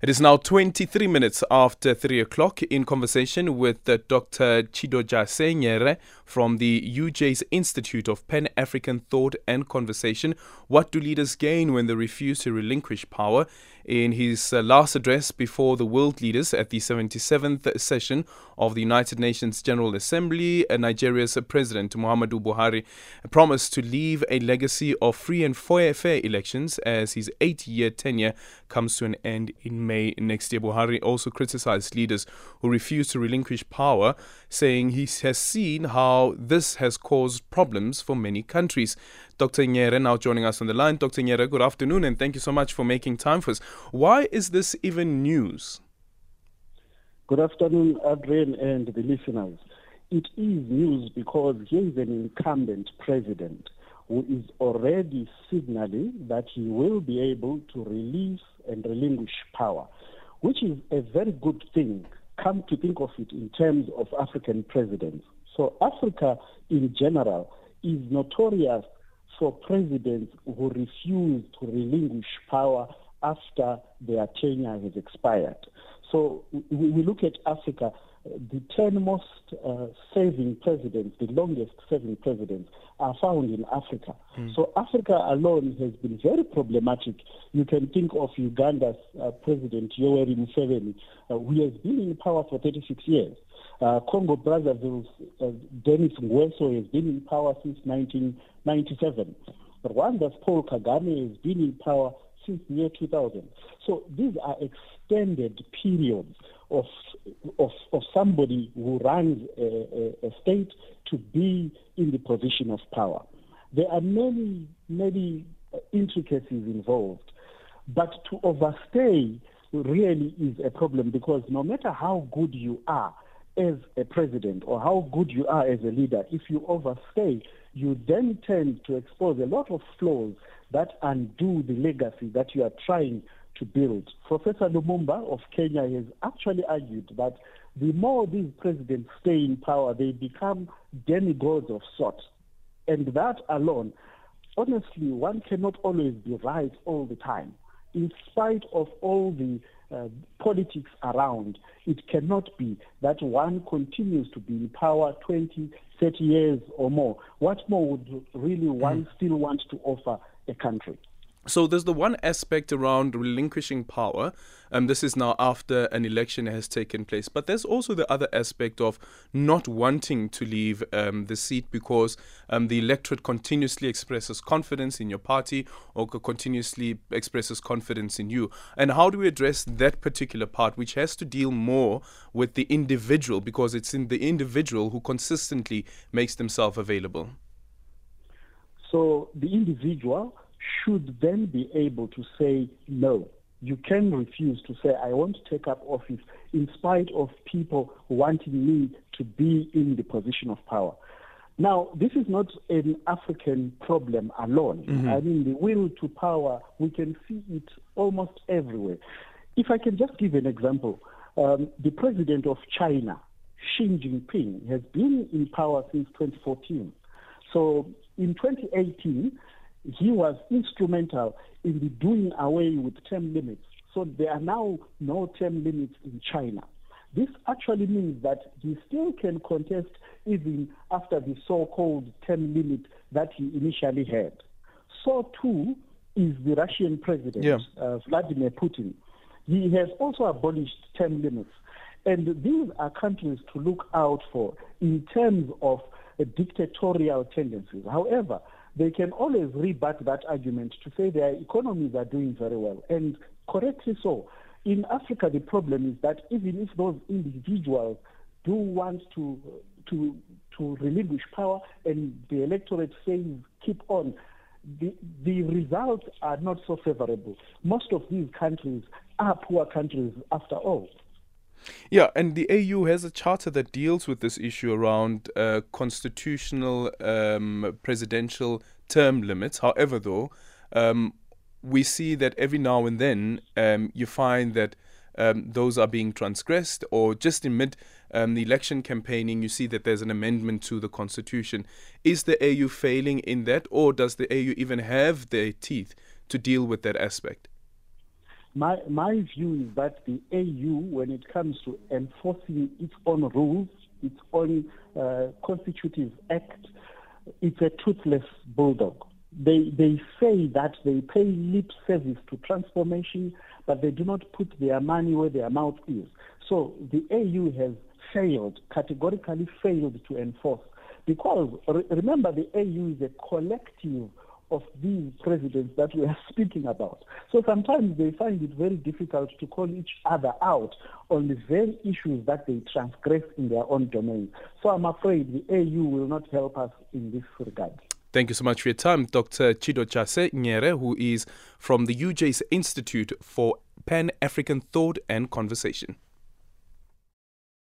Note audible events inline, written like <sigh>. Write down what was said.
It is now 23 minutes after 3 o'clock in conversation with uh, Dr. Chidochase Nyere from the UJ's Institute of Pan African Thought and Conversation. What do leaders gain when they refuse to relinquish power? In his uh, last address before the world leaders at the 77th session of the United Nations General Assembly, uh, Nigeria's President Muhammadu Buhari promised to leave a legacy of free and fair elections as his eight year tenure comes to an end in May next year. Buhari also criticized leaders who refuse to relinquish power, saying he has seen how this has caused problems for many countries. Dr. Nyere now joining us on the line. Dr. Nyere, good afternoon and thank you so much for making time for us. Why is this even news? Good afternoon, Adrian and the listeners. It is news because he is an incumbent president who is already signaling that he will be able to release and relinquish power, which is a very good thing. Come to think of it in terms of African presidents. So Africa in general is notorious for presidents who refuse to relinquish power after their tenure has expired. So we look at Africa, the 10 most uh, serving presidents, the longest serving presidents, are found in Africa. Mm. So Africa alone has been very problematic. You can think of Uganda's uh, President Yoweri Museveni, uh, who has been in power for 36 years. Uh, Congo Brazzaville's uh, Denis Nguesso has been in power since 1997. Rwanda's Paul Kagame has been in power since the year 2000. So these are extended periods of, of, of somebody who runs a, a, a state to be in the position of power. There are many, many intricacies involved, but to overstay really is a problem because no matter how good you are as a president or how good you are as a leader, if you overstay, you then tend to expose a lot of flaws that undo the legacy that you are trying to build. Professor Lumumba of Kenya has actually argued that the more these presidents stay in power, they become demigods of sorts. And that alone, honestly, one cannot always be right all the time. In spite of all the uh, politics around, it cannot be that one continues to be in power 20, 30 years or more. What more would really one mm. still want to offer a country? So there's the one aspect around relinquishing power. Um, this is now after an election has taken place. But there's also the other aspect of not wanting to leave um, the seat because um, the electorate continuously expresses confidence in your party or continuously expresses confidence in you. And how do we address that particular part, which has to deal more with the individual because it's in the individual who consistently makes themselves available? So the individual should then be able to say no. You can refuse to say, I want to take up office in spite of people wanting me to be in the position of power. Now, this is not an African problem alone. Mm-hmm. I mean, the will to power, we can see it almost everywhere. If I can just give an example, um, the president of China, Xi Jinping, has been in power since 2014. So in 2018, he was instrumental in the doing away with term limits. So there are now no term limits in China. This actually means that he still can contest even after the so-called term limit that he initially had. So too is the Russian president, yeah. uh, Vladimir Putin. He has also abolished term limits. And these are countries to look out for in terms of uh, dictatorial tendencies. However, they can always rebut that argument to say their economies are doing very well, and correctly so. In Africa, the problem is that even if those individuals do want to to to relinquish power, and the electorate says keep on, the the results are not so favorable. Most of these countries are poor countries after all. Yeah, and the AU has a charter that deals with this issue around uh, constitutional um, presidential term limits. However, though, um, we see that every now and then um, you find that um, those are being transgressed, or just in mid um, the election campaigning, you see that there's an amendment to the constitution. Is the AU failing in that, or does the AU even have the teeth to deal with that aspect? My, my view is that the AU, when it comes to enforcing its own rules, its own uh, constitutive act, it's a toothless bulldog. They, they say that they pay lip service to transformation, but they do not put their money where their mouth is. So the AU has failed, categorically failed to enforce. Because remember, the AU is a collective of these presidents that we are <laughs> speaking about. So sometimes they find it very difficult to call each other out on the very issues that they transgress in their own domain. So I'm afraid the AU will not help us in this regard. Thank you so much for your time, Dr. Chidochase Nyere, who is from the UJ's Institute for Pan African Thought and Conversation.